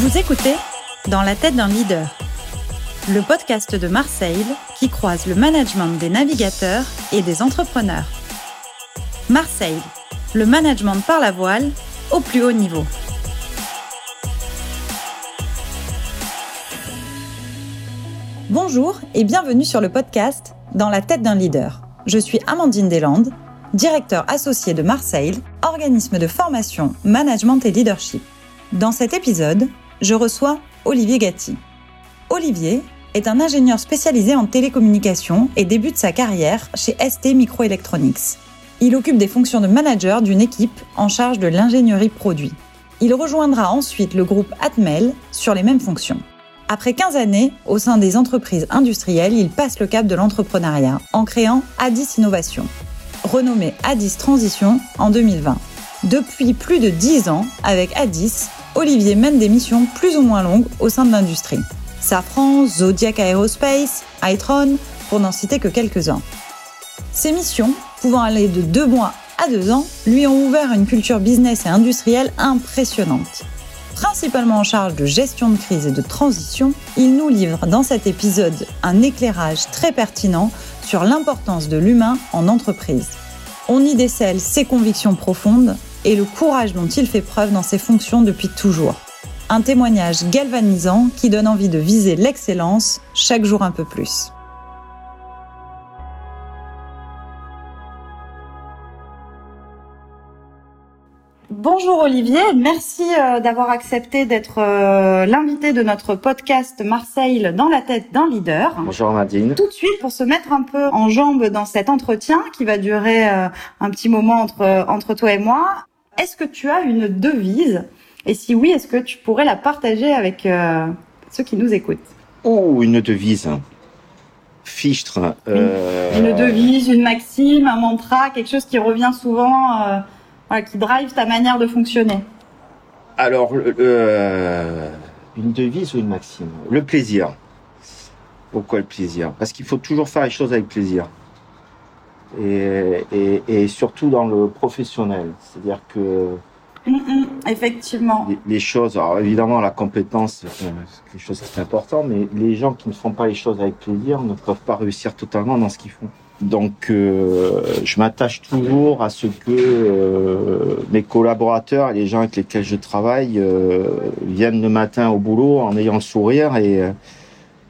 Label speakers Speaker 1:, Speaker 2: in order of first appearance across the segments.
Speaker 1: Vous écoutez Dans la tête d'un leader, le podcast de Marseille qui croise le management des navigateurs et des entrepreneurs. Marseille, le management par la voile au plus haut niveau. Bonjour et bienvenue sur le podcast Dans la tête d'un leader. Je suis Amandine Deslandes, directeur associé de Marseille, organisme de formation, management et leadership. Dans cet épisode, je reçois Olivier Gatti. Olivier est un ingénieur spécialisé en télécommunications et débute sa carrière chez ST Microelectronics. Il occupe des fonctions de manager d'une équipe en charge de l'ingénierie produit. Il rejoindra ensuite le groupe Atmel sur les mêmes fonctions. Après 15 années au sein des entreprises industrielles, il passe le cap de l'entrepreneuriat en créant Addis Innovation, renommé Addis Transition en 2020. Depuis plus de 10 ans, avec Addis, Olivier mène des missions plus ou moins longues au sein de l'industrie. Safran, Zodiac Aerospace, Itron, pour n'en citer que quelques-uns. Ces missions, pouvant aller de 2 mois à 2 ans, lui ont ouvert une culture business et industrielle impressionnante principalement en charge de gestion de crise et de transition, il nous livre dans cet épisode un éclairage très pertinent sur l'importance de l'humain en entreprise. On y décèle ses convictions profondes et le courage dont il fait preuve dans ses fonctions depuis toujours. Un témoignage galvanisant qui donne envie de viser l'excellence chaque jour un peu plus. Bonjour Olivier, merci euh, d'avoir accepté d'être euh, l'invité de notre podcast Marseille dans la tête d'un leader.
Speaker 2: Bonjour Nadine.
Speaker 1: Tout de suite, pour se mettre un peu en jambe dans cet entretien qui va durer euh, un petit moment entre, entre toi et moi, est-ce que tu as une devise Et si oui, est-ce que tu pourrais la partager avec ceux qui nous écoutent
Speaker 2: Oh, une devise fichtre.
Speaker 1: Une, une, devise, une maxime, un mantra, quelque chose qui revient souvent qui drive ta manière de fonctionner
Speaker 2: Alors, euh, une devise ou une maxime? Le plaisir. Pourquoi le plaisir? Parce qu'il faut toujours faire les choses avec plaisir. Et, et, surtout dans le professionnel. C'est-à-dire que...
Speaker 1: Mm, mm, effectivement.
Speaker 2: Les, choses, alors évidemment la compétence, c'est quelque chose qui est important, mais les gens qui ne font pas les choses avec plaisir ne peuvent pas réussir totalement dans ce qu'ils font. Donc, euh, je m'attache toujours à ce que euh, mes collaborateurs et les gens avec lesquels je travaille euh, viennent le matin au boulot en ayant le sourire et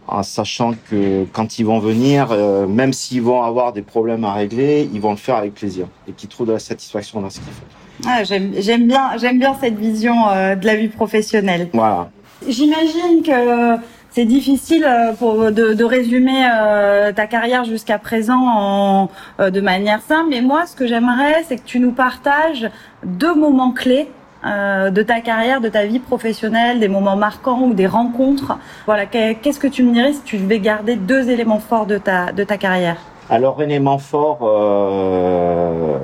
Speaker 2: en sachant que quand ils vont venir, même s'ils vont avoir des problèmes à régler, ils vont le faire avec plaisir et qu'ils trouvent de la satisfaction dans ce qu'ils font.
Speaker 1: Ah, j'aime bien, j'aime bien cette vision de la vie professionnelle.
Speaker 2: Voilà.
Speaker 1: J'imagine que c'est difficile euh, pour de, de résumer euh, ta carrière jusqu'à présent en, euh, de manière simple. Mais moi, ce que j'aimerais, c'est que tu nous partages deux moments clés euh, de ta carrière, de ta vie professionnelle, des moments marquants ou des rencontres. Voilà, qu'est-ce que tu me dirais si tu devais garder deux éléments forts de ta de ta carrière?
Speaker 2: Alors, élément fort, euh,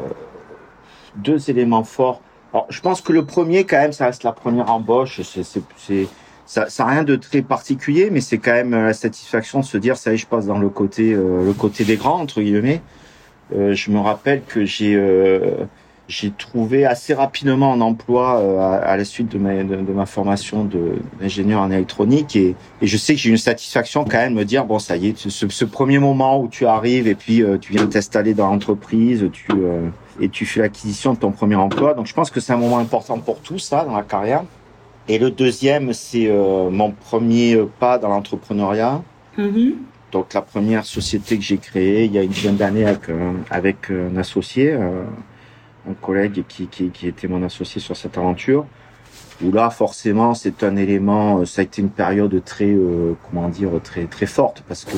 Speaker 2: deux éléments forts. Alors, je pense que le premier, quand même, ça reste la première embauche. C'est ça, ça rien de très particulier, mais c'est quand même la satisfaction de se dire ça y est, je passe dans le côté euh, le côté des grands entre guillemets. Je me rappelle que j'ai j'ai trouvé assez rapidement un emploi à, à, la suite de ma, de, ma formation d'ingénieur en électronique et, et, je sais que j'ai une satisfaction quand même de me dire bon ça y est ce, ce premier moment où tu arrives et puis tu viens t'installer dans l'entreprise tu et tu fais l'acquisition de ton premier emploi donc je pense que c'est un moment important pour tout ça dans la carrière et le deuxième, c'est euh, mon premier pas dans l'entrepreneuriat. Mm-hmm. Donc la première société que j'ai créée il y a une dizaine d'années avec, euh, avec un associé, euh, un collègue qui, qui, qui, était mon associé sur cette aventure. Où là, forcément, c'est un élément, ça a été une période très, comment dire, très très forte parce que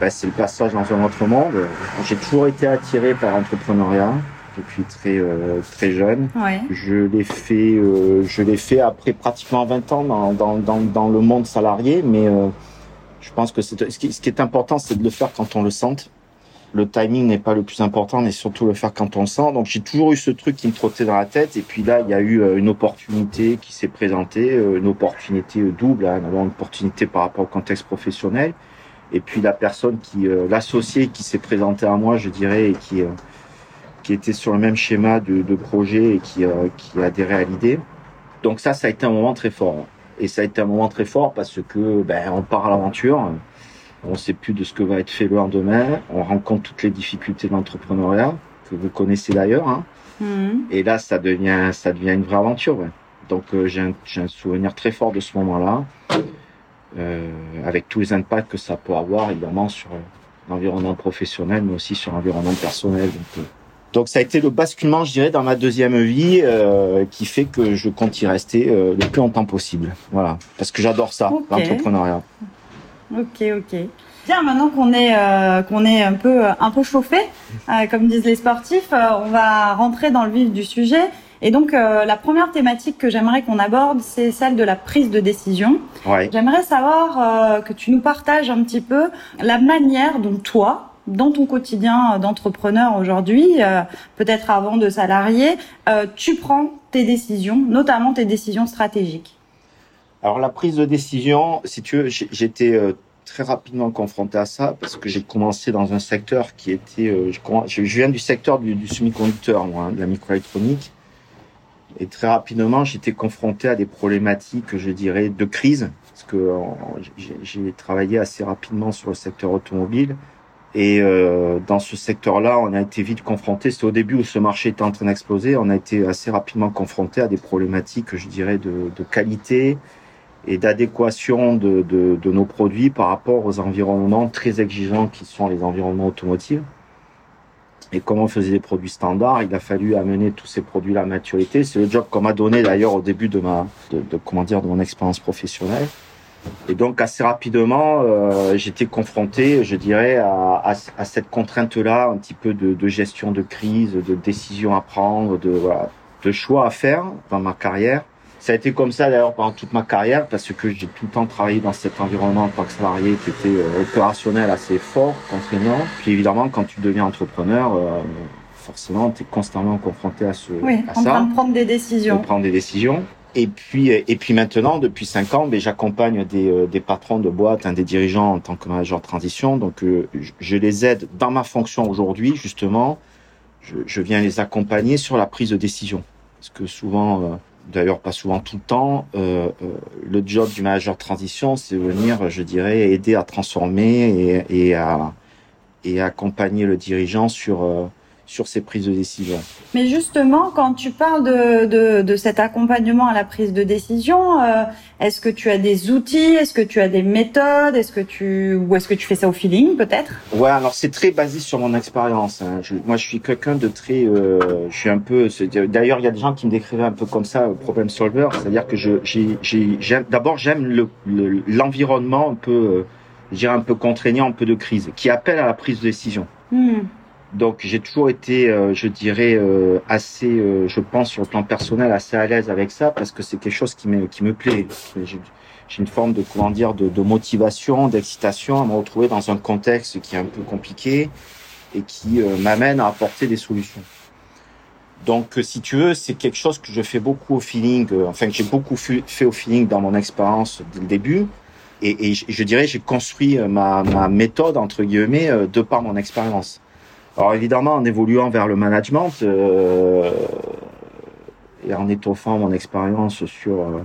Speaker 2: bah, c'est le passage dans un autre monde. J'ai toujours été attiré par l'entrepreneuriat depuis très euh, très jeune. Je l'ai fait euh, je l'ai fait après pratiquement 20 ans dans dans dans, dans le monde salarié, mais euh, je pense que ce qui, ce qui est important, c'est de le faire quand on le sent. Le timing n'est pas le plus important, mais surtout le faire quand on sent. Donc j'ai toujours eu ce truc qui me trottait dans la tête. Et puis là, il y a eu une opportunité qui s'est présentée, une opportunité double, hein, une opportunité par rapport au contexte professionnel. Et puis la personne qui, l'associé qui s'est présenté à moi, je dirais, et qui qui était sur le même schéma de, de projet et qui, euh, qui adhérait à l'idée. Donc ça, ça a été un moment très fort. Et ça a été un moment très fort parce que ben, on part à l'aventure. On ne sait plus de ce que va être fait le lendemain. On rencontre toutes les difficultés de l'entrepreneuriat que vous connaissez d'ailleurs. Hein. Mhm. Et là, ça devient, ça devient une vraie aventure. Donc, euh, j'ai un, un, souvenir très fort de ce moment-là, euh, avec tous les impacts que ça peut avoir, évidemment, sur l'environnement professionnel, mais aussi sur l'environnement personnel. Donc, euh, donc, ça a été le basculement, je dirais, dans ma deuxième vie, qui fait que je compte y rester le plus longtemps possible. Voilà, parce que j'adore ça, l'entrepreneuriat.
Speaker 1: Ok, ok. Bien, maintenant qu'on est euh, qu'on est un peu un peu chauffé, euh, comme disent les sportifs, euh, on va rentrer dans le vif du sujet. Et donc la première thématique que j'aimerais qu'on aborde, c'est celle de la prise de décision.
Speaker 2: Ouais.
Speaker 1: J'aimerais savoir que tu nous partages un petit peu la manière dont toi, dans ton quotidien d'entrepreneur aujourd'hui, peut-être avant de salarié, tu prends tes décisions, notamment tes décisions stratégiques.
Speaker 2: Alors la prise de décision, si tu veux, j'étais très rapidement confronté à ça parce que j'ai commencé dans un secteur qui était, euh, je, viens du secteur du, semi-conducteur, moi, hein, de la microélectronique. Et très rapidement, j'étais confronté à des problématiques, je dirais, de crise, parce que euh, j'ai travaillé assez rapidement sur le secteur automobile. Et euh, dans ce secteur-là, on a été vite confronté. C'était au début où ce marché était en train d'exploser. On a été assez rapidement confronté à des problématiques, je dirais, de qualité, et d'adéquation de, de, de, nos produits par rapport aux environnements très exigeants qui sont les environnements automotifs. Et comme on faisait des produits standards, il a fallu amener tous ces produits à maturité. C'est le job qu'on m'a donné d'ailleurs au début de ma, de, de, comment dire, de mon expérience professionnelle. Et donc assez rapidement, euh, j'étais confronté, je dirais, à, à, à cette contrainte-là, un petit peu de, de, gestion de crise, de décisions à prendre, de, voilà, de choix à faire dans ma carrière ça a été comme ça d'ailleurs pendant toute ma carrière parce que j'ai tout le temps travaillé dans cet environnement en tant que salarié qui était euh, opérationnel assez fort, contraignant. Puis évidemment, quand tu deviens entrepreneur, euh, forcément, tu es constamment confronté à, ce,
Speaker 1: oui,
Speaker 2: à
Speaker 1: en train de prendre des décisions.
Speaker 2: De prendre des décisions. Et puis, et puis maintenant, depuis cinq ans, ben, j'accompagne des, euh, des patrons de boîtes, hein, des dirigeants en tant que manager de transition. Donc, je les aide dans ma fonction aujourd'hui, justement. Je, je, viens les accompagner sur la prise de décision. Parce que souvent, d'ailleurs pas souvent tout le temps, euh, euh, le job du manager transition, c'est venir, je dirais, aider à transformer et, et à et accompagner le dirigeant sur euh, sur ces prises de décision.
Speaker 1: Mais justement, quand tu parles de, de, de cet accompagnement à la prise de décision, euh, est-ce que tu as des outils, est-ce que tu as des méthodes, est-ce que tu ou est-ce que tu fais ça au feeling peut-être?
Speaker 2: Ouais, alors c'est très basé sur mon expérience. Hein. moi, je suis quelqu'un de très, euh, je suis un peu. D'ailleurs, il y a des gens qui me décrivaient un peu comme ça, problem solver, c'est-à-dire que je, j'ai, d'abord j'aime le, l'environnement un peu, euh, je dirais un peu contraignant, un peu de crise, qui appelle à la prise de décision. Hmm. Donc j'ai toujours été, euh, je dirais, euh, assez, euh, je pense sur le plan personnel, assez à l'aise avec ça parce que c'est quelque chose qui me qui me plaît. J'ai une forme de comment dire de, de motivation, d'excitation à me retrouver dans un contexte qui est un peu compliqué et qui m'amène à apporter des solutions. Donc si tu veux, c'est quelque chose que je fais beaucoup au feeling, enfin que j'ai beaucoup fait au feeling dans mon expérience dès le début. Et, et je dirais, j'ai construit ma, ma méthode entre guillemets de par mon expérience. Alors évidemment, en évoluant vers le management euh, et en étoffant mon expérience sur euh,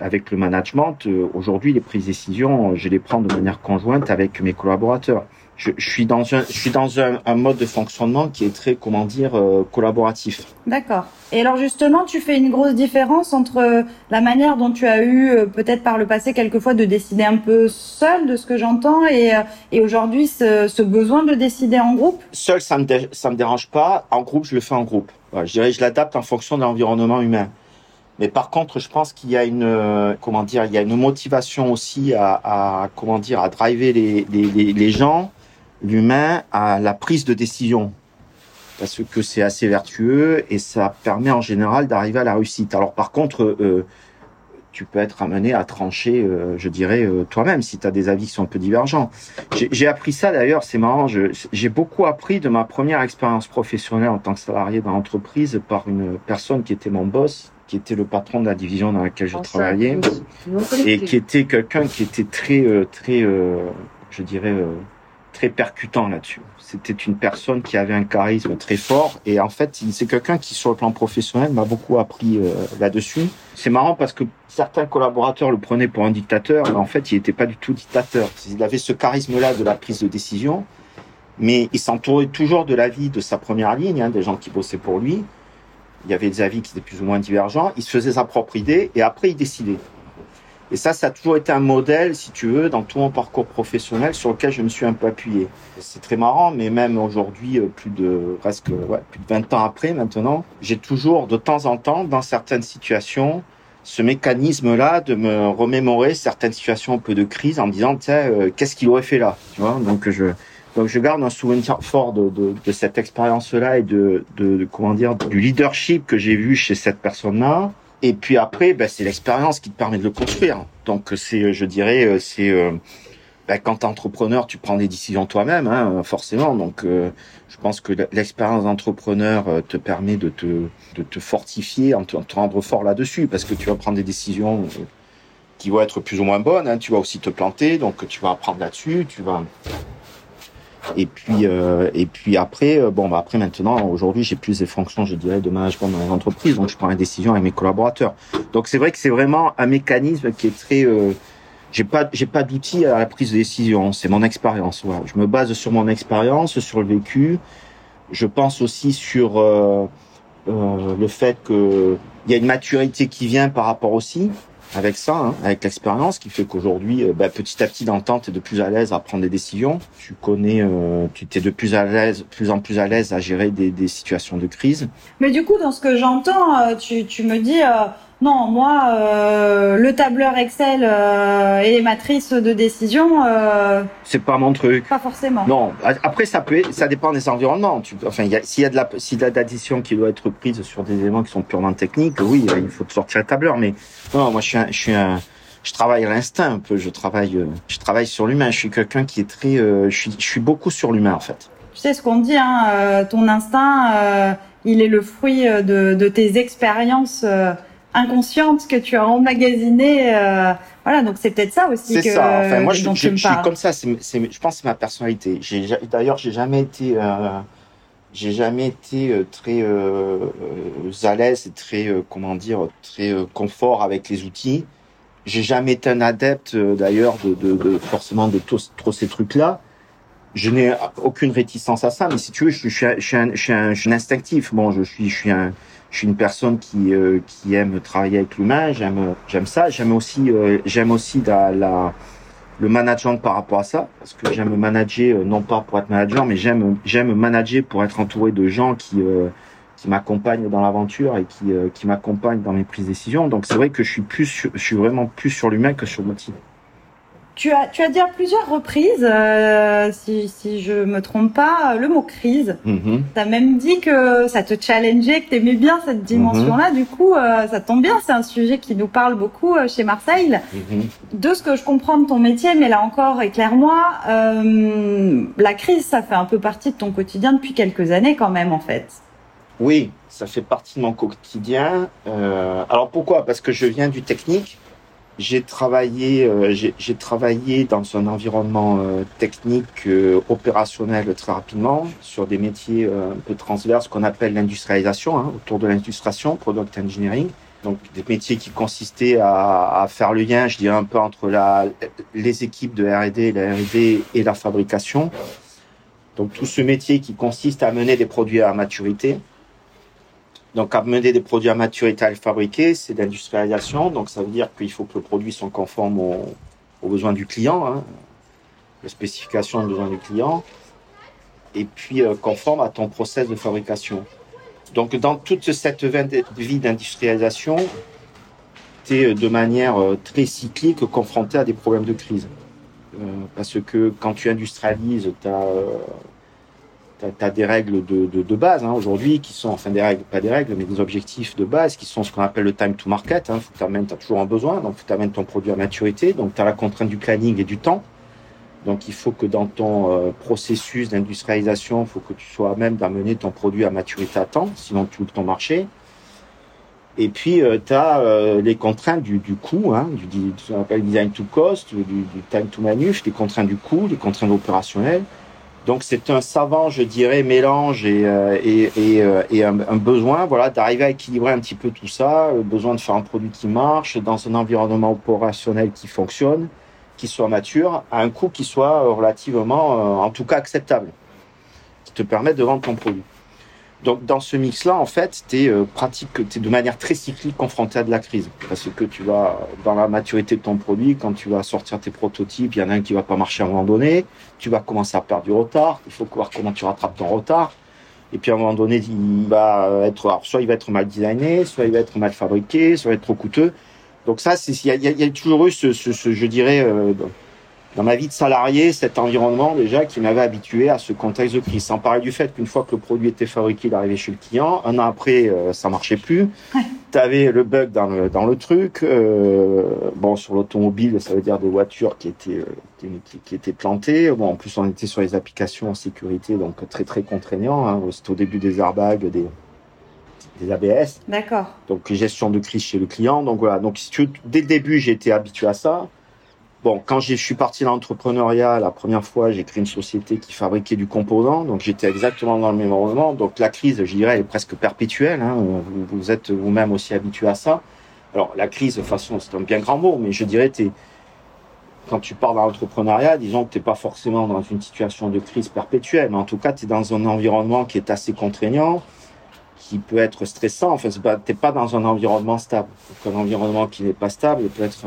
Speaker 2: avec le management, euh, aujourd'hui les prises de décision, je les prends de manière conjointe avec mes collaborateurs je, je, suis dans un, je suis dans un, un, mode de fonctionnement qui est très, comment dire, euh, collaboratif.
Speaker 1: D'accord. Et alors justement, tu fais une grosse différence entre la manière dont tu as eu euh, peut-être par le passé quelquefois de décider un peu seul, de ce que j'entends, et, euh, et aujourd'hui ce, ce, besoin de décider en groupe?
Speaker 2: Seul, ça me ça me dérange pas. En groupe, je le fais en groupe. Voilà, je dirais, je l'adapte en fonction de l'environnement humain. Mais par contre, je pense qu'il y a une, comment dire, il y a une motivation aussi à, à comment dire, à driver les, les, les gens l'humain à la prise de décision parce que c'est assez vertueux et ça permet en général d'arriver à la réussite. Alors par contre, euh, tu peux être amené à trancher, euh, je dirais, euh, toi-même si tu as des avis qui sont un peu divergents. J'ai appris ça d'ailleurs, c'est marrant, j'ai beaucoup appris de ma première expérience professionnelle en tant que salarié dans l'entreprise par une personne qui était mon boss, qui était le patron de la division dans laquelle je travaillais, et qui était quelqu'un qui était très, très, je dirais très percutant là-dessus. C'était une personne qui avait un charisme très fort et en fait, c'est quelqu'un qui sur le plan professionnel m'a beaucoup appris euh, là-dessus. C'est marrant parce que certains collaborateurs le prenaient pour un dictateur, mais en fait, il n'était pas du tout dictateur. Il avait ce charisme-là de la prise de décision, mais il s'entourait toujours de l'avis de sa première ligne, hein, des gens qui bossaient pour lui. Il y avait des avis qui étaient plus ou moins divergents. Il se faisait sa propre idée et après il décidait. Et ça, ça a toujours été un modèle, si tu veux, dans tout mon parcours professionnel sur lequel je me suis un peu appuyé. C'est très marrant, mais même aujourd'hui, euh, plus de presque ouais, plus de 20 ans après maintenant, j'ai toujours de temps en temps, dans certaines situations, ce mécanisme-là de me remémorer certaines situations un peu de crise en me disant, sais, euh, qu'est-ce qu'il aurait fait là, tu vois? Donc je donc je garde un souvenir fort de, de, de cette expérience-là et de, de, comment dire du leadership que j'ai vu chez cette personne-là. Et puis après, ben, c'est l'expérience qui te permet de le construire. Donc c'est, je dirais, euh, c'est euh, ben, quand t'es entrepreneur, tu prends des décisions toi-même, hein, forcément. Donc euh, je pense que l'expérience d'entrepreneur te permet de te, de te fortifier, te, te rendre fort là-dessus, parce que tu vas prendre des décisions qui vont être plus ou moins bonnes. Hein. Tu vas aussi te planter, donc tu vas apprendre là-dessus. Tu vas et puis euh, et puis après euh, bon bah après maintenant aujourd'hui j'ai plus des fonctions je dirais de management dans les entreprises donc je prends les décisions avec mes collaborateurs. Donc c'est vrai que c'est vraiment un mécanisme qui est très euh, j'ai pas j'ai pas d'outils à la prise de décision, c'est mon expérience voilà. Je me base sur mon expérience, sur le vécu. Je pense aussi sur euh, euh le fait que il y a une maturité qui vient par rapport aussi avec ça, hein, avec l'expérience, qui fait qu'aujourd'hui, euh, bah, petit à petit dans le temps, tu de plus à l'aise à prendre des décisions. Tu connais, euh, tu t'es de plus à l'aise, plus en plus à l'aise à gérer des, des, situations de crise.
Speaker 1: Mais du coup, dans ce que j'entends, euh, tu, tu me dis, euh, non, moi, euh, le tableur Excel euh, et les matrices de décision. Euh,
Speaker 2: c'est pas mon truc.
Speaker 1: Pas forcément.
Speaker 2: Non. Après, ça peut, ça dépend des environnements. Tu, enfin, s'il y a de la, s'il y a de l'addition qui doit être prise sur des éléments qui sont purement techniques, oui, il faut sortir le tableur. Mais non, moi, je suis un, je suis un, je travaille à l'instinct un peu. Je travaille, je travaille sur l'humain. Je suis quelqu'un qui est très, je suis, je suis beaucoup sur l'humain en fait.
Speaker 1: Tu sais ce qu'on dit, hein, ton instinct, il est le fruit de, de tes expériences inconsciente que tu as emmagasinée. Euh, voilà, donc c'est peut-être ça aussi que,
Speaker 2: ça. Enfin, moi, je, je, je, suis comme ça. C'est, je pense que c'est ma personnalité. J'ai, d'ailleurs, j'ai jamais été, euh, j'ai jamais été euh, très euh, à l'aise et très, comment dire, très confort avec les outils. J'ai jamais été un adepte, d'ailleurs, de, de, de, forcément de tous, trop ces trucs-là. Je n'ai aucune réticence à ça, mais si tu veux, je, suis, je suis, un, je suis un, je suis un instinctif. Bon, je suis, je suis un, je suis une personne qui euh, qui aime travailler avec l'humain. J'aime j'aime ça. J'aime aussi euh, j'aime aussi la, la, le management par rapport à ça parce que j'aime manager euh, non pas pour être manager mais j'aime j'aime manager pour être entouré de gens qui qui m'accompagnent dans l'aventure et qui qui m'accompagnent dans mes prises de décision. Donc c'est vrai que je suis plus je suis vraiment plus sur l'humain que sur l'outil.
Speaker 1: Tu as, tu as dit à plusieurs reprises, euh, si, si je me trompe pas, le mot crise.
Speaker 2: Mm-hmm.
Speaker 1: Tu as même dit que ça te challengeait, que tu aimais bien cette dimension-là. Mm-hmm. Du coup, euh, ça tombe bien, c'est un sujet qui nous parle beaucoup euh, chez Marseille.
Speaker 2: Mm-hmm.
Speaker 1: De ce que je comprends de ton métier, mais là encore, éclaire-moi, la crise, ça fait un peu partie de ton quotidien depuis quelques années quand même, en fait.
Speaker 2: Oui, ça fait partie de mon quotidien. Alors pourquoi? Parce que je viens du technique j'ai travaillé, euh, j'ai travaillé dans un environnement euh, technique euh, opérationnel très rapidement sur des métiers un peu transverses qu'on appelle l'industrialisation, hein, autour de l'industration, product engineering. Donc des métiers qui consistaient à, à, faire le lien, je dirais un peu entre la, les équipes de R&D, la R&D et la fabrication. Donc tout ce métier qui consiste à mener des produits à maturité. Donc, à mener des produits à maturité à les fabriquer, c'est l'industrialisation. Donc, ça veut dire qu'il faut que le produit soit conforme aux, aux besoins du client, hein, les spécifications et besoins du client, et puis euh, conforme à ton process de fabrication. Donc, dans toute cette vie d'industrialisation, tu es de manière euh, très cyclique confronté à des problèmes de crise. Euh, parce que quand tu industrialises, tu as tu as, des règles de, de, de base hein, aujourd'hui qui sont, enfin des règles, pas des règles, mais des objectifs de base qui sont ce qu'on appelle le time to market. Hein, faut que tu as toujours un besoin, donc tu amènes ton produit à maturité, donc tu as la contrainte du planning et du temps. Donc il faut que dans ton euh, processus d'industrialisation, il faut que tu sois à même d'amener ton produit à maturité à temps, sinon tu ouvres ton marché. Et puis euh, tu as euh, les contraintes du, du coût, hein, du, qu'on appelle design to cost, du, du time to manuf, les contraintes du coût, les contraintes opérationnelles Donc c'est un savant, je dirais, mélange et, euh, et, et, euh, un, besoin, voilà, d'arriver à équilibrer un petit peu tout ça, le besoin de faire un produit qui marche dans un environnement opérationnel qui fonctionne, qui soit mature, à un coût qui soit relativement, en tout cas acceptable, qui te permette de vendre ton produit. Donc dans ce mix-là, en fait, tu es euh, de manière très cyclique confronté à de la crise. Parce que tu vas, dans la maturité de ton produit, quand tu vas sortir tes prototypes, il y en a un qui va pas marcher à un moment donné, tu vas commencer à perdre du retard, il faut voir comment tu rattrapes ton retard. Et puis à un moment donné, il va être, alors, soit il va être mal designé, soit il va être mal fabriqué, soit il va être trop coûteux. Donc ça, il y a, y a, toujours eu ce, ce, ce je dirais, euh, dans ma vie de salarié, cet environnement déjà qui m'avait habitué à ce contexte de crise. Sans parler du fait qu'une fois que le produit était fabriqué, il arrivait chez le client, un an après, euh, ça marchait plus. Ouais. Tu avais le bug dans le, dans le truc. Euh, bon, sur l'automobile, ça veut dire des voitures qui étaient, euh, qui, qui, étaient plantées. Bon, en plus, on était sur les applications en sécurité, donc très très contraignant. Hein. C'était au début des airbags, des, des ABS.
Speaker 1: D'accord.
Speaker 2: Donc gestion de crise chez le client. Donc voilà. Donc si tu, dès le début, été habitué à ça. Bon, quand je suis parti dans l'entrepreneuriat, la première fois, j'ai créé une société qui fabriquait du composant, donc j'étais exactement dans le même environnement. Donc la crise, je dirais, est presque perpétuelle. Hein. Vous, êtes vous-même aussi habitué à ça. Alors la crise, de toute façon, c'est un bien grand mot, mais je dirais, quand tu pars dans l'entrepreneuriat, disons que tu n'es pas forcément dans une situation de crise perpétuelle, mais en tout cas, tu es dans un environnement qui est assez contraignant, qui peut être stressant. Enfin, tu n'es pas dans un environnement stable. Donc, un environnement qui n'est pas stable peut être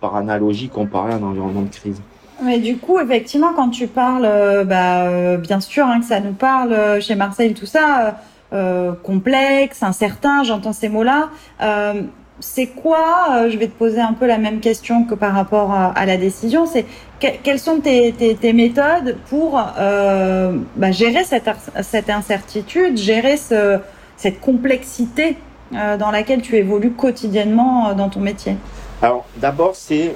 Speaker 2: par analogie comparé à un environnement de crise.
Speaker 1: Mais du coup, effectivement, quand tu parles, euh, bah, euh, bien sûr hein, que ça nous parle euh, chez Marseille, tout ça, euh, complexe, incertain, j'entends ces mots-là. Euh, c'est quoi, je vais te poser un peu la même question que par rapport à, la décision, c'est que, quelles sont tes, tes, tes méthodes pour bah, gérer cette incertitude, gérer ce, cette complexité dans laquelle tu évolues quotidiennement dans ton métier
Speaker 2: alors, d'abord, c'est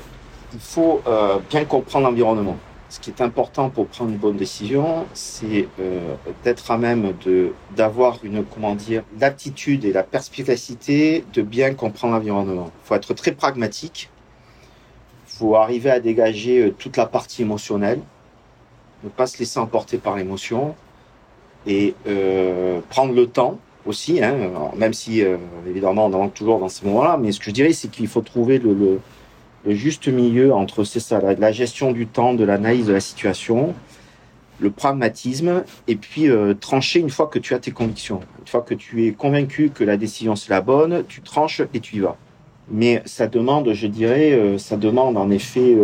Speaker 2: il faut euh, bien comprendre l'environnement. Ce qui est important pour prendre une bonne décision, c'est euh, d'être à même de d'avoir une comment dire l'aptitude et la perspicacité de bien comprendre l'environnement. Il faut être très pragmatique. Il faut arriver à dégager euh, toute la partie émotionnelle, ne pas se laisser emporter par l'émotion et euh, prendre le temps aussi, hein, même si euh, évidemment on en manque toujours dans ces moments-là, mais ce que je dirais c'est qu'il faut trouver le, juste milieu entre c'est ça, la, gestion du temps, de l'analyse de la situation, le pragmatisme, et puis euh, trancher une fois que tu as tes convictions. Une fois que tu es convaincu que la décision c'est la bonne, tu tranches et tu y vas. Mais ça demande, je dirais, euh, ça demande en effet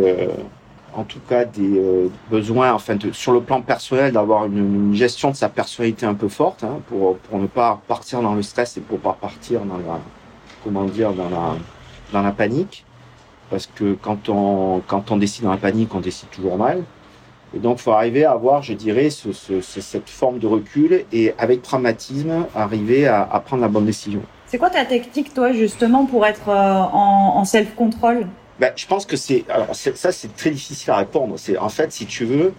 Speaker 2: en tout cas des euh, besoins, enfin sur le plan personnel, d'avoir une, gestion de sa personnalité un peu forte hein, pour pour ne pas partir dans le stress et pour pas partir dans la comment dire dans la dans la panique, parce que quand on quand on décide dans la panique, on décide toujours mal. Et donc, il faut arriver à avoir, je dirais, ce, ce, cette forme de recul et avec pragmatisme, arriver à, à prendre la bonne décision.
Speaker 1: C'est quoi ta technique, toi, justement, pour être euh, en, en self-control?
Speaker 2: Ben, je pense que c'est alors ça c'est très difficile à répondre. C'est en fait si tu veux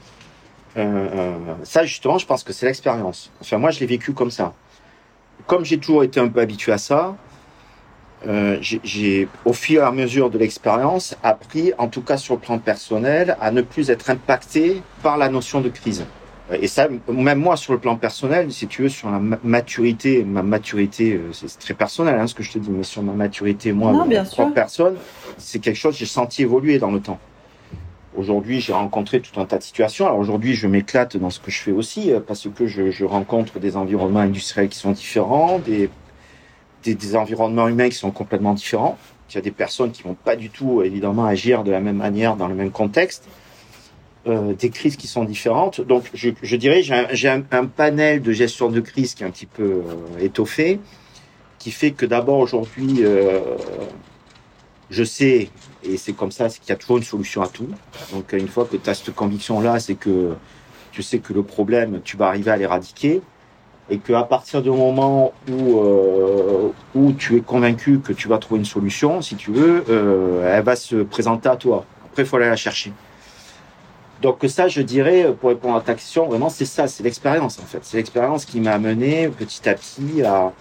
Speaker 2: euh, euh, ça justement je pense que c'est l'expérience. Enfin moi je l'ai vécu comme ça. Comme j'ai toujours été un peu habitué à ça, euh, j'ai au fur et à mesure de l'expérience appris, en tout cas sur le plan personnel, à ne plus être impacté par la notion de crise. Et ça, même moi, sur le plan personnel, si tu veux, sur la maturité, ma maturité, euh, c'est très personnel, hein, ce que je te dis, mais sur ma maturité, moi,
Speaker 1: non, bien
Speaker 2: propre personne, c'est quelque chose que j'ai senti évoluer dans le temps. Aujourd'hui, j'ai rencontré tout un tas de situations. Alors aujourd'hui, je m'éclate dans ce que je fais aussi, euh, parce que je, je, rencontre des environnements industriels qui sont différents, des, des, des environnements humains qui sont complètement différents. Il y a des personnes qui vont pas du tout, évidemment, agir de la même manière dans le même contexte euh, des crises qui sont différentes. Donc, je, je dirais, j'ai un, un, panel de gestion de crise qui est un petit peu euh, étoffé, qui fait que d'abord aujourd'hui, euh, je sais, et c'est comme ça, c'est qu'il y a toujours une solution à tout. Donc, une fois que tu as cette conviction-là, c'est que tu sais que le problème, tu vas arriver à l'éradiquer. Et qu'à partir du moment où, euh, où tu es convaincu que tu vas trouver une solution, si tu veux, euh, elle va se présenter à toi. Après, il faut aller la chercher. Donc ça, je dirais, pour répondre à ta question, vraiment, c'est ça, c'est l'expérience en fait. C'est l'expérience qui m'a amené petit à petit à,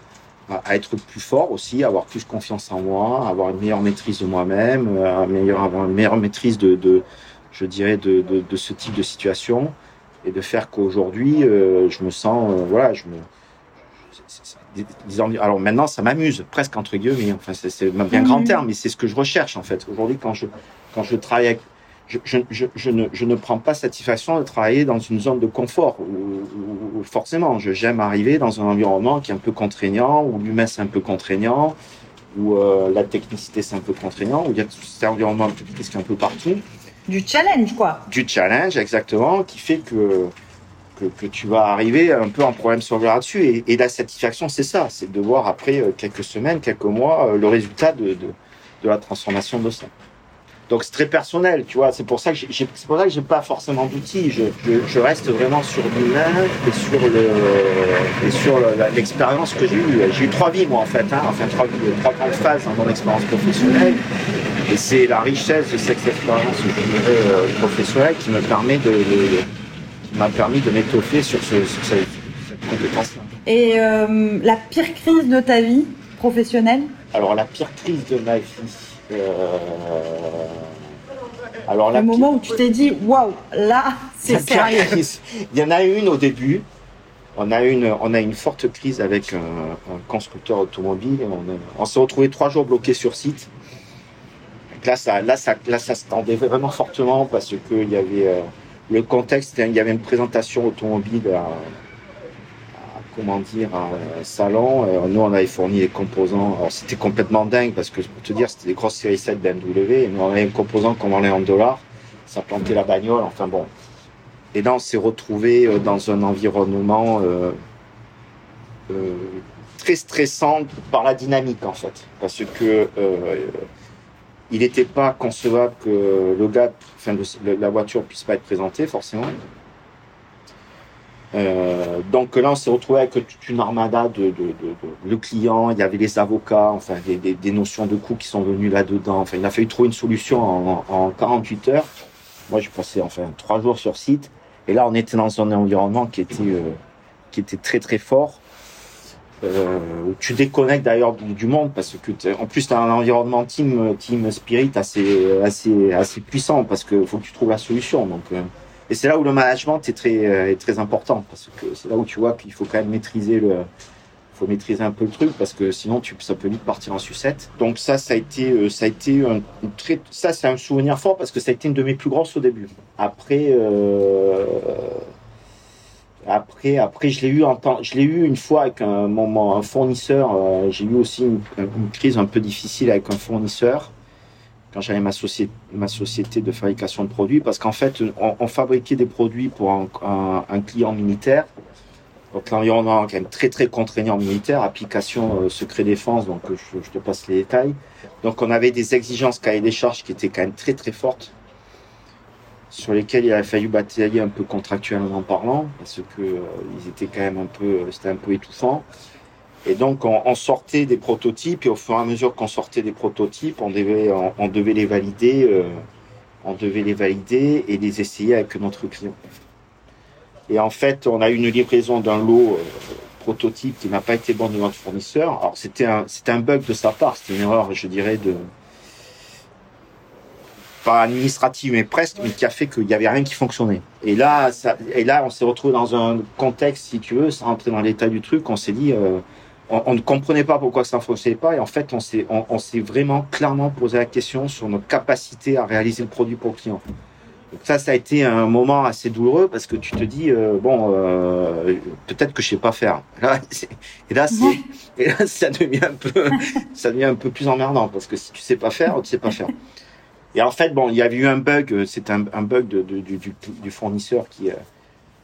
Speaker 2: à, être plus fort aussi, à avoir plus confiance en moi, à avoir une meilleure maîtrise de moi-même, à meilleure, avoir une meilleure maîtrise de, de je dirais, de, de, de, ce type de situation. et de faire qu'aujourd'hui, euh, je me sens, euh, voilà, je me. alors maintenant, ça m'amuse, presque entre guillemets. Enfin, c'est bien grand mhm. terme, mais c'est ce que je recherche en fait. Aujourd'hui, quand je quand je travaille avec je, je, je, ne, je, ne, prends pas satisfaction de travailler dans une zone de confort. Où, forcément, j'aime arriver dans un environnement qui est un peu contraignant, où l'humain c'est un peu contraignant, où euh, la technicité c'est un peu contraignant, où il y a cet environnement est un peu partout.
Speaker 1: Du challenge, quoi.
Speaker 2: Du challenge, exactement, qui fait que, que, que tu vas arriver un peu en problème sur là-dessus. Et, et, la satisfaction, c'est ça, c'est de voir après euh, quelques semaines, quelques mois, euh, le résultat de, de, de la transformation de ça. Donc c'est très personnel, tu vois. C'est pour ça que j'ai, c'est pour ça que j'ai pas forcément d'outils. Je, je, je, reste vraiment sur l'humain et sur le et sur l'expérience que j'ai eue. J'ai eu trois vies moi en fait, hein. enfin trois, trois grandes phases dans mon expérience professionnelle. Et c'est la richesse de cette expérience euh, professionnelle qui me permet de, qui m'a permis de m'étoffer sur, ce, sur cette, cette compétence-là.
Speaker 1: Et euh, la pire crise de ta vie professionnelle?
Speaker 2: Alors la pire crise de ma vie. Euh,
Speaker 1: alors, le moment où tu t'es dit, waouh, là, c'est sérieux.
Speaker 2: Il y en a une au début. On a une, on a une forte crise avec un, constructeur automobile. On, on s'est retrouvé trois jours bloqués sur site. là, ça, là, ça, là, ça se tendait vraiment fortement parce que il y avait euh, le contexte. Il y avait une présentation automobile à, comment dire, un salon. Euh, nous, on avait fourni les composants. Alors, c'était complètement dingue parce que, pour te dire, c'était des grosses séries 7 BMW. Et nous, on avait un composant qu'on vendait en dollars. Ça plantait la bagnole. Enfin, bon. Et là, on s'est retrouvé euh, dans un environnement euh, très stressant par la dynamique, en fait. Parce que il n'était pas concevable que le gars, enfin, la voiture puisse pas être présentée, forcément. Euh, donc là, on s'est retrouvé avec toute une armada de, de, il y avait les avocats, enfin des, notions de coûts qui sont venus là-dedans. Enfin, il a fallu trouver une solution en, en 48 heures. Moi, j'ai passé enfin trois jours sur site, et là, on était dans un environnement qui était euh, qui était très très fort. Euh, tu déconnectes d'ailleurs du, monde parce que en plus tu as un environnement team team spirit assez assez assez puissant parce que faut que tu trouves la solution donc et c'est là où le management est très, euh, est très important parce que c'est là où tu vois qu'il faut quand même maîtriser le, faut maîtriser un peu le truc parce que sinon tu, ça peut vite partir en sucette. Donc ça, ça a été, euh, ça a été un, très, ça c'est un souvenir fort parce que ça a été une de mes plus grosses au début. Après, euh, après, après, je l'ai eu en temps, je l'ai eu une fois avec un, mon, un fournisseur. J'ai eu aussi une, crise un peu difficile avec un fournisseur quand j'avais ma, société, ma société de fabrication de produits, parce qu'en fait, on, on, fabriquait des produits pour un, un, client militaire. Donc l'environnement quand même très très contraignant militaire, application euh, secret défense, donc euh, je, je, te passe les détails. Donc on avait des exigences cahier des charges qui étaient quand même très très fortes, sur lesquelles il a fallu batailler un peu contractuellement parlant, parce que euh, ils étaient quand même un peu, c'était un peu étouffant. Et donc, on, sortait des prototypes, et au fur et à mesure qu'on sortait des prototypes, on devait, les valider, euh, on devait les valider et les essayer avec notre client. Et en fait, on a eu une livraison d'un lot euh, prototype qui n'a pas été bon de notre fournisseur. Alors, c'était un, bug de sa part, c'était une erreur, je dirais, de pas administrative, mais presque, mais qui a fait qu'il y avait rien qui fonctionnait. Et là, et là, on s'est retrouvé dans un contexte, si tu veux, sans rentrer dans l'état du truc, on s'est dit. Euh, on, on, ne comprenait pas pourquoi ça ne fonctionnait pas. Et en fait, on s'est, on, on s'est vraiment clairement posé la question sur notre capacité à réaliser le produit pour le client. Donc ça, ça a été un moment assez douloureux parce que tu te dis euh, bon, euh, peut-être que je sais pas faire. Là, et là, c'est, et là, ça devient un peu, ça devient un peu plus emmerdant parce que si tu sais pas faire, tu sais pas faire. Et en fait, bon, il y avait eu un bug, c'est un, un, bug de, de, du, du, fournisseur qui, euh,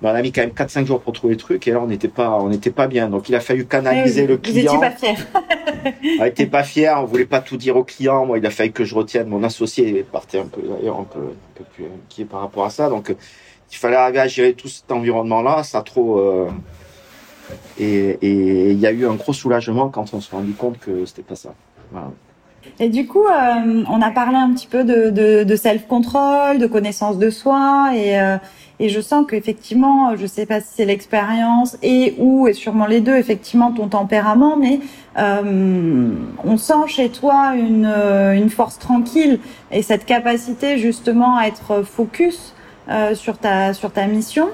Speaker 2: on a mis quand même 4-5 jours pour trouver le truc et là on n'était pas on n'était pas bien donc il a fallu canaliser
Speaker 1: oui,
Speaker 2: le client.
Speaker 1: Vous pas fier.
Speaker 2: on n'était pas fier, on voulait pas tout dire au client. Moi il a fallu que je retienne mon associé partait un peu d'ailleurs un peu, un peu plus inquiet par rapport à ça donc il fallait arriver à gérer tout cet environnement là, ça trop euh, et il y a eu un gros soulagement quand on s'est rendu compte que c'était pas ça. Voilà.
Speaker 1: Et du coup, euh, on a parlé un petit peu de, de, de self-control, de connaissance de soi, et, euh, et je sens qu'effectivement, je sais pas si c'est l'expérience et ou et sûrement les deux, effectivement ton tempérament, mais euh, on sent chez toi une, une force tranquille et cette capacité justement à être focus euh, sur ta sur ta mission.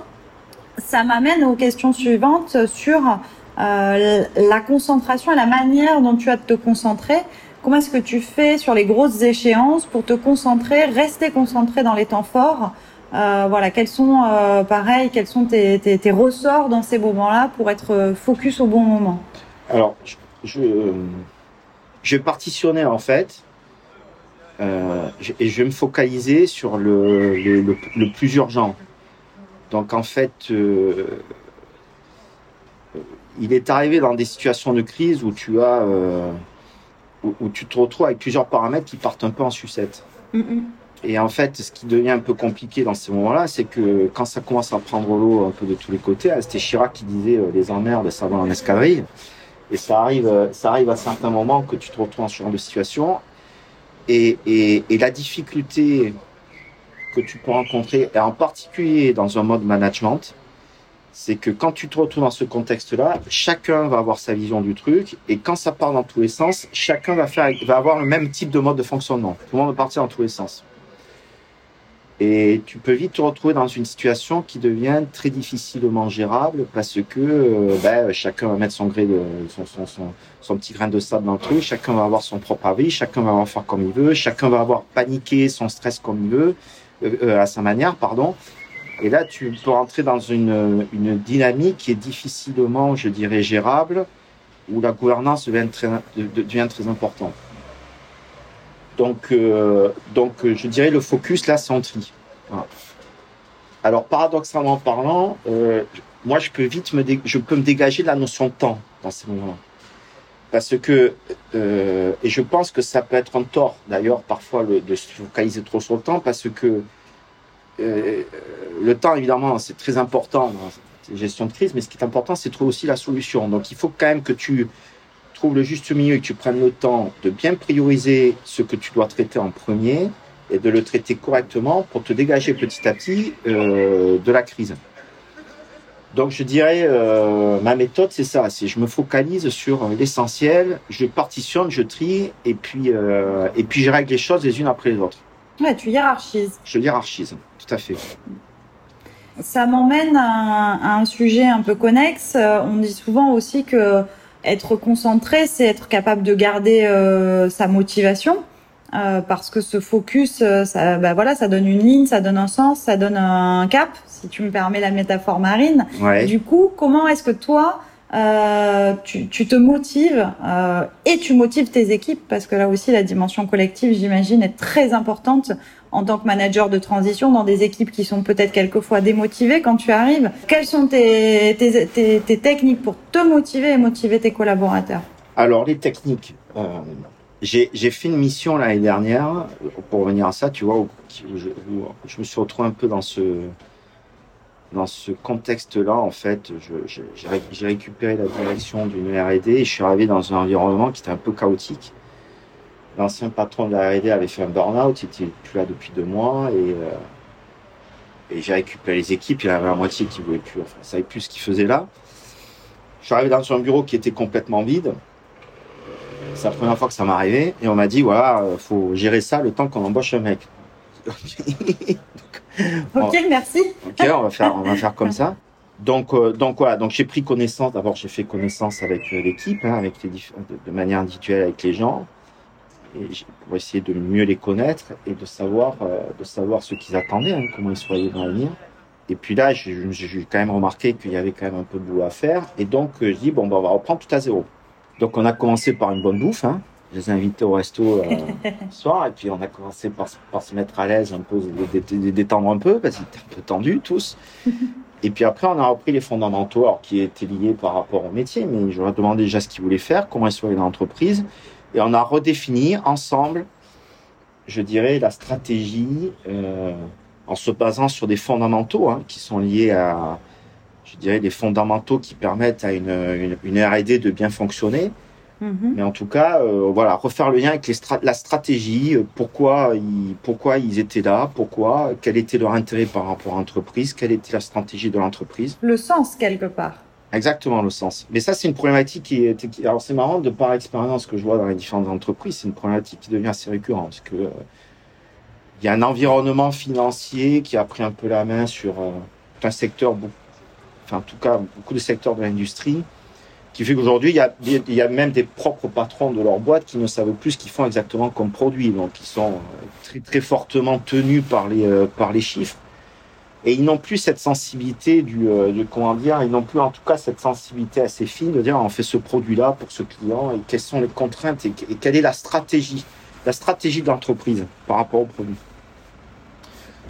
Speaker 1: Ça m'amène aux questions suivantes sur euh, la concentration et la manière dont tu as de te concentrer. Comment est-ce que tu fais sur les grosses échéances pour te concentrer, rester concentré dans les temps forts euh, Voilà, quels sont, euh, pareil, quels sont tes, tes, tes, ressorts dans ces moments-là pour être focus au bon moment?
Speaker 2: Alors, je, je, je vais partitionner en fait. Euh, et je vais me focaliser sur le, le, le, le plus urgent. Donc en fait, euh, il est arrivé dans des situations de crise où tu as, euh, où, où, tu te retrouves avec plusieurs paramètres qui partent un peu en sucette. Mm -hmm. Et en fait, ce qui devient un peu compliqué dans ces moments-là, c'est que quand ça commence à prendre l'eau un peu de tous les côtés, c'était Chirac qui disait euh, les emmerdes, ça va en escadrille. Et ça arrive, ça arrive à certains moments que tu te retrouves en ce genre de situation. Et, et, et la difficulté que tu peux rencontrer, et en particulier dans un mode management, c'est que quand tu te retrouves dans ce contexte-là, chacun va avoir sa vision du truc, et quand ça part dans tous les sens, chacun va faire, va avoir le même type de mode de fonctionnement. Tout le monde va partir dans tous les sens. Et tu peux vite te retrouver dans une situation qui devient très difficilement gérable parce que euh, ben, chacun va mettre son gré de son, son, petit grain de sable dans le truc, chacun va avoir son propre avis, chacun va avoir faire comme il veut, chacun va avoir paniqué son stress comme il veut, euh, euh, à sa manière, pardon. Et là, tu peux rentrer dans une, une dynamique qui est difficilement, je dirais, gérable, où la gouvernance devient très importante. Donc, euh, donc, je dirais le focus là, c'est. Alors, paradoxalement parlant, euh, moi, je peux vite me, je peux me dégager de la notion de temps dans ces moments-là. Parce que, euh, et je pense que ça peut être un tort, d'ailleurs, parfois, le, de se focaliser trop sur le temps, parce que euh, le temps, évidemment, c'est très important dans la gestion de crise, mais ce qui est important, c'est trouver aussi la solution. Donc, il faut quand même que tu trouves le juste milieu et que tu prennes le temps de bien prioriser ce que tu dois traiter en premier et de le traiter correctement pour te dégager petit à petit euh, de la crise. Donc je dirais, euh, ma méthode c'est ça, c'est je me focalise sur l'essentiel, je partitionne, je trie et puis euh, et puis je règle les choses les unes après les autres.
Speaker 1: Ouais, tu hiérarchises.
Speaker 2: Je hiérarchise, tout à fait.
Speaker 1: Ça m'emmène à, à, un sujet un peu connexe. On dit souvent aussi que être concentré, c'est être capable de garder euh, sa motivation. Euh, parce que ce focus, euh, ça, bah voilà, ça donne une ligne, ça donne un sens, ça donne un cap, si tu me permets la métaphore marine.
Speaker 2: Ouais.
Speaker 1: Du coup, comment est-ce que toi, euh, tu, tu, te motives euh, et tu motives tes équipes? Parce que là aussi la dimension collective, j'imagine, est très importante en tant que manager de transition dans des équipes qui sont peut-être quelquefois démotivées quand tu arrives. Quelles sont tes, techniques pour te motiver et motiver tes collaborateurs?
Speaker 2: Alors les techniques. Euh, j'ai fait une mission l'année dernière pour revenir à ça, tu vois, où je, je me suis retrouvé un peu dans ce dans ce contexte-là, en fait, j'ai récupéré la direction d'une R&D et je suis arrivé dans un environnement qui était un peu chaotique. L'ancien patron de la R&D avait fait un burn-out, il était plus là depuis deux mois et, euh, et j'ai récupéré les équipes. Il y en avait la moitié qui voulait plus, enfin, savait plus ce qu'il faisait là. Je suis arrivé dans un bureau qui était complètement vide. C'est la première fois que ça m'arrivait et on m'a dit voilà, faut gérer ça le temps qu'on embauche un mec.
Speaker 1: ok, merci.
Speaker 2: Ok, on va faire, on va faire comme ça. Donc, euh, donc voilà. Donc j'ai pris connaissance. D'abord, j'ai fait connaissance avec euh, l'équipe, hein, avec les de, de, manière individuelle avec les gens, et pour essayer de mieux les connaître et de savoir, euh, de savoir ce qu'ils attendaient, hein, comment ils voyaient dans l'avenir. Et puis là, j'ai quand même remarqué qu'il y avait quand même un peu de boulot à faire. Et donc, euh, je dis bon, ben, on va reprendre tout à zéro. Donc, on a commencé par une bonne bouffe. Hein. Je les ai invités au resto euh, ce soir et puis on a commencé par, par se mettre à l'aise un peu, les détendre un peu parce qu'ils étaient un peu tendus tous. Et puis après, on a repris les fondamentaux, alors qui étaient liés par rapport au métier, mais je leur ai demandé déjà ce qu'ils voulaient faire, comment ils soient dans l'entreprise, et on a redéfini ensemble, je dirais, la stratégie euh, en se basant sur des fondamentaux hein, qui sont liés à, je dirais, des fondamentaux qui permettent à une, une, une R&D de bien fonctionner. Mmh. Mais en tout cas, euh, voilà, refaire le lien avec les la stratégie, euh, pourquoi ils, pourquoi ils étaient là, pourquoi, quel était leur intérêt par rapport à l'entreprise, quelle était la stratégie de l'entreprise.
Speaker 1: Le sens, quelque part.
Speaker 2: Exactement, le sens. Mais ça, c'est une problématique qui est... Alors, c'est marrant, de par expérience que je vois dans les différentes entreprises, c'est une problématique qui devient assez récurrente. Euh, il y a un environnement financier qui a pris un peu la main sur euh, un secteur beaucoup enfin, en tout cas beaucoup de secteurs de l'industrie, qui fait qu'aujourd'hui, il y a, même des propres patrons de leur boîte qui ne savent plus ce qu'ils font exactement comme produit. Donc, ils sont très, très fortement tenus par les, par les chiffres. Et ils n'ont plus cette sensibilité du, du, comment dire, ils n'ont plus en tout cas cette sensibilité assez fine de dire on fait ce produit-là pour ce client et quelles sont les contraintes et, quelle est la stratégie, la stratégie de l'entreprise par rapport au produit.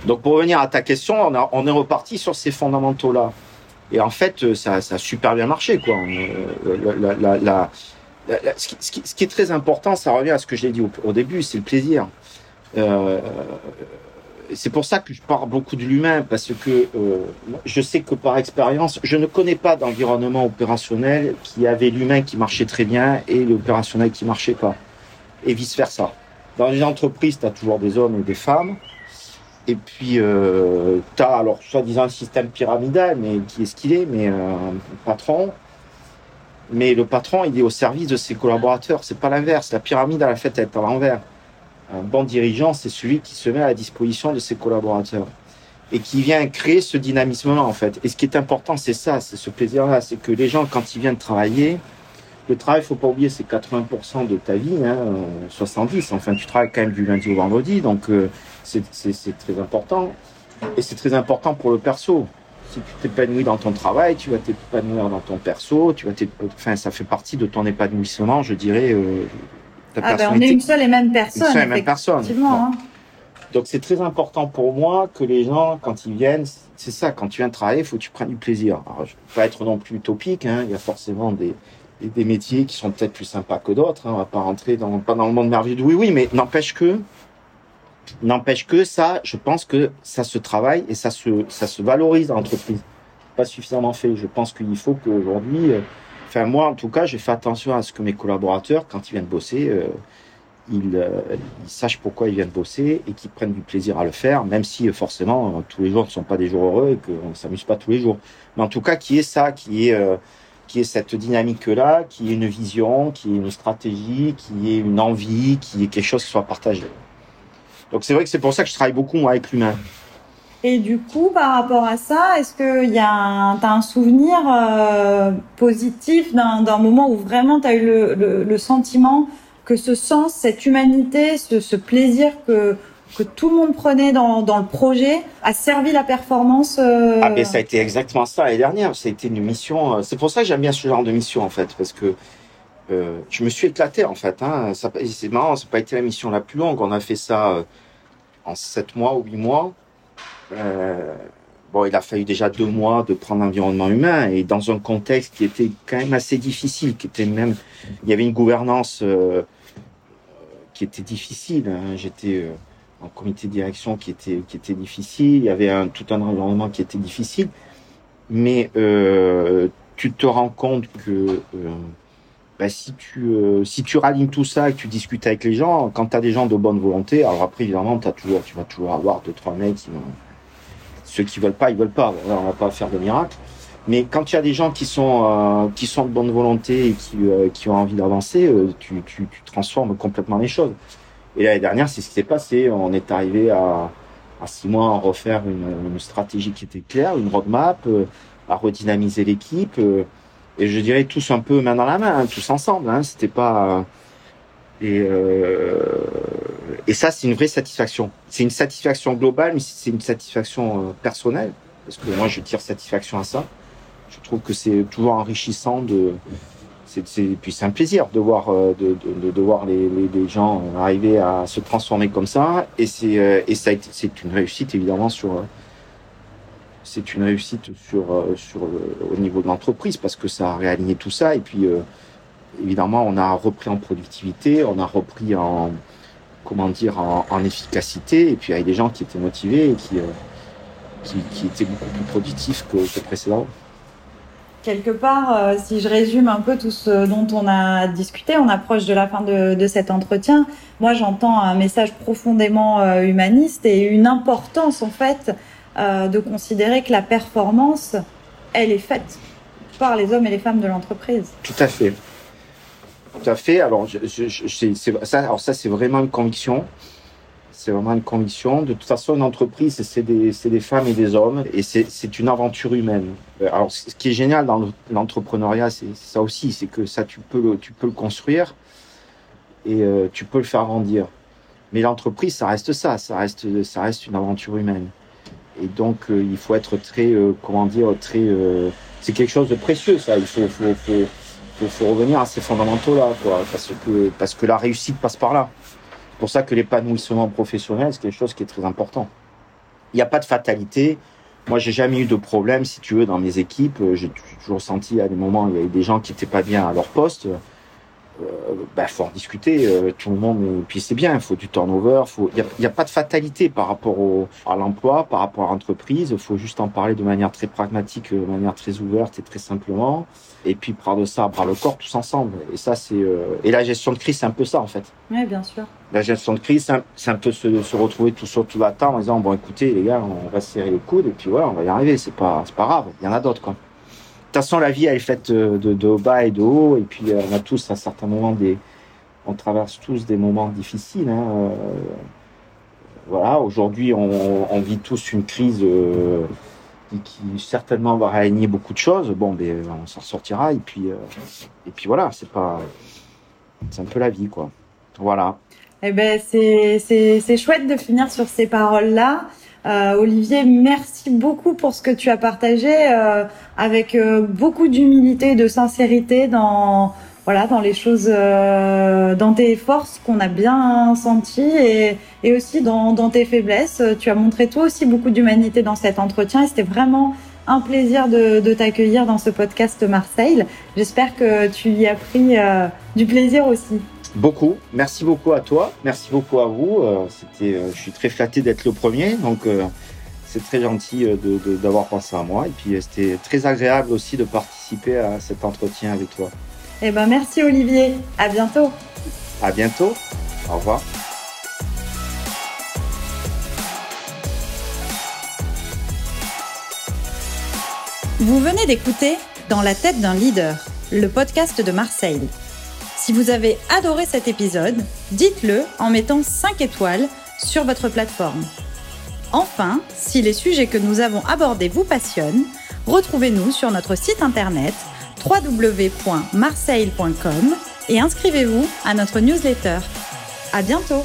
Speaker 2: Donc pour revenir à ta question, on, est reparti sur ces fondamentaux-là. Et en fait, ça, ça, a super bien marché. Quoi. Ce, qui, est très important, ça revient à ce que j'ai dit au, au, début, c'est le plaisir. Euh, c'est pour ça que je parle beaucoup de l'humain, parce que euh, je sais que par expérience, je ne connais pas d'environnement opérationnel qui avait l'humain qui marchait très bien et l'opérationnel qui marchait pas. Et vice-versa. Dans les entreprises, tu as toujours des hommes et des femmes. Et puis, euh, tu as, alors, soi-disant, un système pyramidal, mais qui est ce qu'il est, mais euh, un patron. Mais le patron, il est au service de ses collaborateurs. C'est pas l'inverse. La pyramide, à la fait, elle est à l'envers. Un bon dirigeant, c'est celui qui se met à la disposition de ses collaborateurs et qui vient créer ce dynamisme-là, en fait. Et ce qui est important, c'est ça, c'est ce plaisir-là. C'est que les gens, quand ils viennent travailler, le travail, faut pas oublier, c'est 80% de ta vie, hein, 70. Enfin, tu travailles quand même du lundi au vendredi, donc euh, c'est très important. Et c'est très important pour le perso. Si tu t'épanouis dans ton travail, tu vas t'épanouir dans ton perso, tu enfin, ça fait partie de ton épanouissement, je dirais. Euh,
Speaker 1: ah ben on est une seule et même personne.
Speaker 2: Une seule et même personne. Hein. Donc c'est très important pour moi que les gens, quand ils viennent, c'est ça, quand tu viens travailler, il faut que tu prennes du plaisir. Alors, je peux pas être non plus utopique, hein, il y a forcément des, des métiers qui sont peut-être plus sympas que d'autres. Hein, on va pas rentrer dans, pas dans le monde merveilleux oui, oui, mais n'empêche que, n'empêche que ça, je pense que ça se travaille et ça se, ça se valorise dans l'entreprise. Pas suffisamment fait. Je pense qu'il faut qu'aujourd'hui, euh, enfin moi en tout cas, j'ai fait attention à ce que mes collaborateurs, quand ils viennent bosser, euh, ils, euh, ils, sachent pourquoi ils viennent bosser et qu'ils prennent du plaisir à le faire, même si euh, forcément tous les jours ne sont pas des jours heureux et qu'on ne s'amuse pas tous les jours. Mais en tout cas, qui est ça, qui est qui est cette dynamique-là, qui est une vision, qui est une stratégie, qui est une envie, qui est quelque chose qui soit partagé. Donc c'est vrai que c'est pour ça que je travaille beaucoup moi, avec l'humain.
Speaker 1: Et du coup, par rapport à ça, est-ce que y a un, as un souvenir euh, positif d'un moment où vraiment tu as eu le, sentiment que ce sens, cette humanité, ce, plaisir que, tout le monde prenait dans, le projet a servi la performance euh...
Speaker 2: Ah mais ça a été exactement ça l'année dernière. Ça a été une mission. Euh, c'est pour ça que j'aime bien ce genre de mission en fait, parce que je me suis éclaté en fait. Hein. C'est marrant, ça n'a pas été la mission la plus longue. On a fait ça en sept mois ou huit mois. Euh, bon, il a fallu déjà deux mois de prendre l'environnement humain et dans un contexte qui était quand même assez difficile, qui était même, il y avait une gouvernance euh, qui était difficile. Hein. J'étais en comité de direction qui était qui était difficile. Il y avait tout un environnement qui était difficile, mais euh, tu te rends compte que euh, bah, si tu euh, si tu ralignes tout ça et que tu discutes avec les gens, quand tu as des gens de bonne volonté, alors après évidemment as toujours tu vas toujours avoir deux trois mecs qui vont ceux qui veulent pas ils veulent pas. On va pas faire de miracle. Mais quand tu as des gens qui sont euh, qui sont de bonne volonté et qui euh, qui ont envie d'avancer, tu, tu tu transformes complètement les choses. Et l'année dernière, c'est ce qui s'est passé. On est arrivé à, à six mois à refaire une, une, stratégie qui était claire, une roadmap, euh, à redynamiser l'équipe. Euh, et je dirais tous un peu main dans la main, hein, tous ensemble. Hein, C'était pas. Et, euh, et ça, c'est une vraie satisfaction. C'est une satisfaction globale, mais c'est une satisfaction euh, personnelle. Parce que moi, je tire satisfaction à ça. Je trouve que c'est toujours enrichissant de, c'est puis c'est un plaisir de voir euh, de, de, de voir les, les, les, gens arriver à se transformer comme ça et c'est euh, et une réussite évidemment sur c'est une réussite sur sur au niveau de l'entreprise parce que ça a réaligné tout ça et puis évidemment on a repris en productivité on a repris en comment dire en, en efficacité et puis il y a des gens qui étaient motivés et qui qui, qui étaient beaucoup plus productifs que, que précédemment
Speaker 1: quelque part, euh, si je résume un peu tout ce dont on a discuté, on approche de la fin de, de cet entretien. Moi, j'entends un message profondément euh, humaniste et une importance, en fait, euh, de considérer que la performance, elle est faite par les hommes et les femmes de l'entreprise.
Speaker 2: Tout à fait. Tout à fait. Alors, je, je, je, ça, alors ça, c'est vraiment une conviction. C'est vraiment une conviction. De toute façon, une entreprise, c'est des, des, femmes et des hommes, et c'est une aventure humaine. Euh, alors, ce qui est génial dans l'entrepreneuriat, c'est ça aussi, c'est que ça, tu peux le, tu peux le construire et euh, tu peux le faire grandir. Mais l'entreprise, ça reste ça, ça reste, ça reste une aventure humaine. Et donc, euh, il faut être très, comment dire, très. c'est quelque chose de précieux, ça. Il faut, faut, faut, faut revenir à ces fondamentaux là, quoi, parce que parce que la réussite passe par là pour ça que l'épanouissement professionnel, c'est quelque chose qui est très important. Il n'y a pas de fatalité. Moi, j'ai jamais eu de problème, si tu veux, dans mes équipes. J'ai toujours senti à des moments, il y avait des gens qui n'étaient pas bien à leur poste. Euh, bah, faut en discuter. Euh, tout le monde, et puis c'est bien. Il faut du turnover. Il n'y a, pas de fatalité par rapport au, à l'emploi, par rapport à l'entreprise. Il faut juste en parler de manière très pragmatique, de manière très ouverte et très simplement et puis prendre ça à bras le corps tous ensemble. Et ça, c'est euh, et la gestion de crise, c'est un peu ça en fait.
Speaker 1: Oui, bien sûr.
Speaker 2: La gestion de crise, c'est un peu se, se retrouver tout sur tout la table en disant bon, écoutez les gars, on va serrer les coudes et puis voilà, on va y arriver. C'est pas, c'est pas grave. Il y en a d'autres quoi. Toute façon, la vie elle est faite de, de, bas et de haut. Et puis euh, on a tous à certains moments des, on traverse tous des moments difficiles. Hein. Euh, voilà, aujourd'hui, on, vit tous une crise qui, certainement va réaligner beaucoup de choses. Bon, ben, on s'en sortira et puis, euh, et puis voilà, c'est pas, c'est un peu la vie, quoi. Voilà.
Speaker 1: Eh ben, c'est chouette de finir sur ces paroles-là. Euh, Olivier, merci beaucoup pour ce que tu as partagé euh, avec beaucoup d'humilité, de sincérité dans voilà, dans les choses, euh, dans tes forces qu'on a bien senties et, et aussi dans, dans, tes faiblesses. Tu as montré toi aussi beaucoup d'humanité dans cet entretien et c'était vraiment un plaisir de, de t'accueillir dans ce podcast Marseille. J'espère que tu y as pris euh, du plaisir aussi.
Speaker 2: Beaucoup. Merci beaucoup à toi. Merci beaucoup à vous. Euh, c'était, je suis très flatté d'être le premier. Donc, c'est très gentil d'avoir de, pensé à moi. Et puis, c'était très agréable aussi de participer à cet entretien avec toi.
Speaker 1: Eh ben, merci Olivier. À bientôt.
Speaker 2: À bientôt. Au revoir.
Speaker 1: Vous venez d'écouter Dans la tête d'un leader, le podcast de Marseille. Si vous avez adoré cet épisode, dites-le en mettant 5 étoiles sur votre plateforme. Enfin, si les sujets que nous avons abordés vous passionnent, retrouvez-nous sur notre site internet www.marseille.com et inscrivez-vous à notre newsletter. À bientôt!